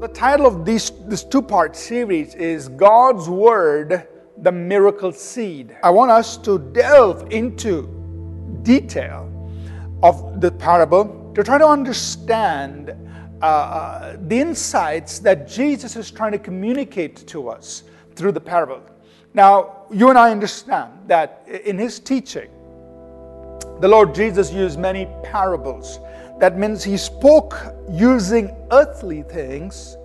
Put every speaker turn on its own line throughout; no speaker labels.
The title of this two part series is God's Word, the Miracle Seed. I want us to delve into detail of the parable to try to understand uh, uh, the insights that Jesus is trying to communicate to us through the parable. Now, you and I understand that in his teaching, the Lord Jesus used many parables that means he spoke using earthly things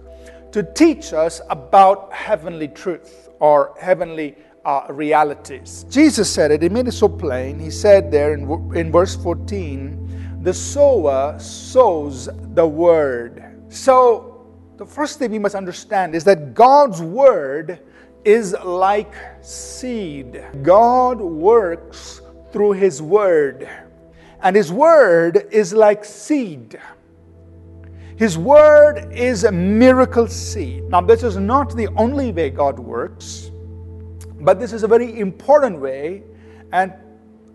to teach us about heavenly truth or heavenly uh, realities. Jesus said it, he made it so plain. He said there in, in verse 14, the sower sows the word. So, the first thing we must understand is that God's word is like seed. God works through his word. And His Word is like seed. His Word is a miracle seed. Now, this is not the only way God works, but this is a very important way, and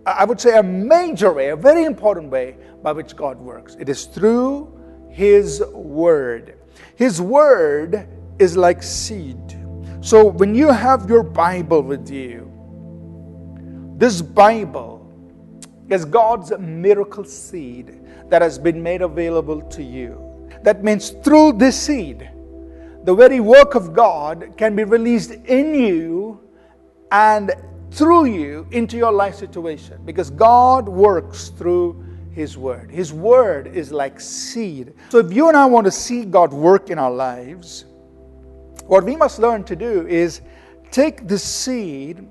I would say a major way, a very important way by which God works. It is through His Word. His Word is like seed. So, when you have your Bible with you, this Bible is God's miracle seed that has been made available to you. That means through this seed, the very work of God can be released in you and through you into your life situation because God works through His Word. His Word is like seed. So if you and I want to see God work in our lives, what we must learn to do is take the seed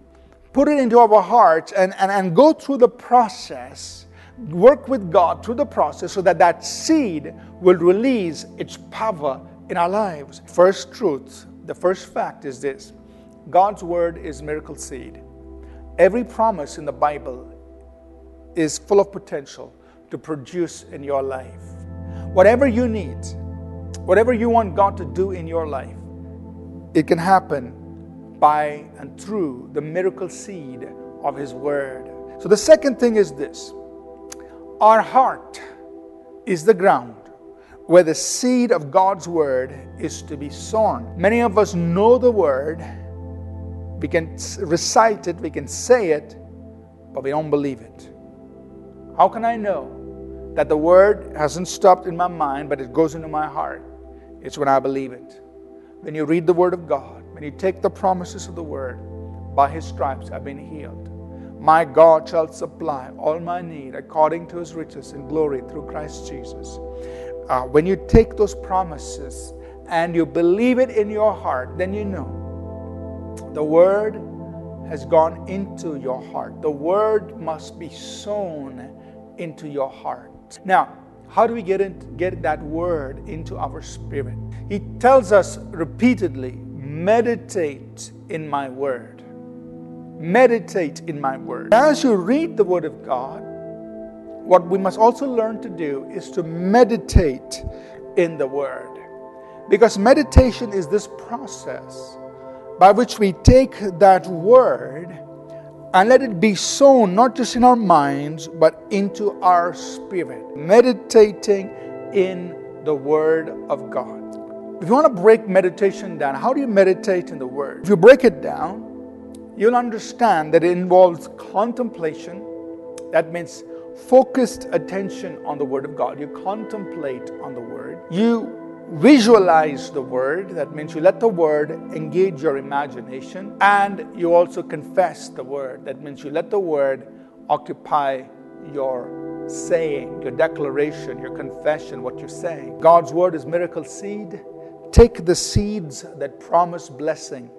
put it into our hearts and, and, and go through the process, work with God through the process so that that seed will release its power in our lives. First truth, the first fact is this God's word is miracle seed. Every promise in the Bible is full of potential to produce in your life. Whatever you need, whatever you want God to do in your life, it can happen by and through the miracle seed of His Word. So the second thing is this our heart is the ground where the seed of God's Word is to be sown. Many of us know the Word, we can recite it, we can say it, but we don't believe it. How can I know that the Word hasn't stopped in my mind, but it goes into my heart? It's when I believe it. When you read the Word of God, when you take the promises of the word, by his stripes I've been healed. My God shall supply all my need according to his riches in glory through Christ Jesus. Uh, when you take those promises and you believe it in your heart, then you know the word has gone into your heart. The word must be sown into your heart. Now, how do we get, in, get that word into our spirit? He tells us repeatedly meditate in my word. Meditate in my word. As you read the word of God, what we must also learn to do is to meditate in the word. Because meditation is this process by which we take that word and let it be sown not just in our minds but into our spirit. Meditating in the word of God. If you want to break meditation down, how do you meditate in the Word? If you break it down, you'll understand that it involves contemplation. That means focused attention on the Word of God. You contemplate on the Word. You visualize the Word. That means you let the Word engage your imagination. And you also confess the Word. That means you let the Word occupy your saying, your declaration, your confession, what you're saying. God's Word is miracle seed. Take the seeds that promise blessing.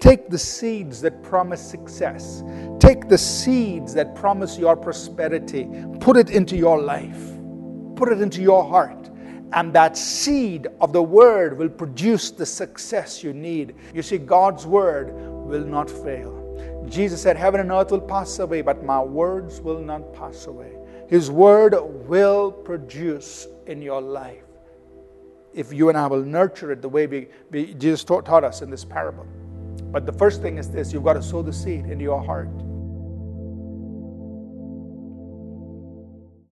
Take the seeds that promise success. Take the seeds that promise your prosperity. Put it into your life. Put it into your heart. And that seed of the word will produce the success you need. You see, God's word will not fail. Jesus said, Heaven and earth will pass away, but my words will not pass away. His word will produce in your life if you and I will nurture it the way we, we Jesus taught, taught us in this parable. But the first thing is this you've got to sow the seed into your heart.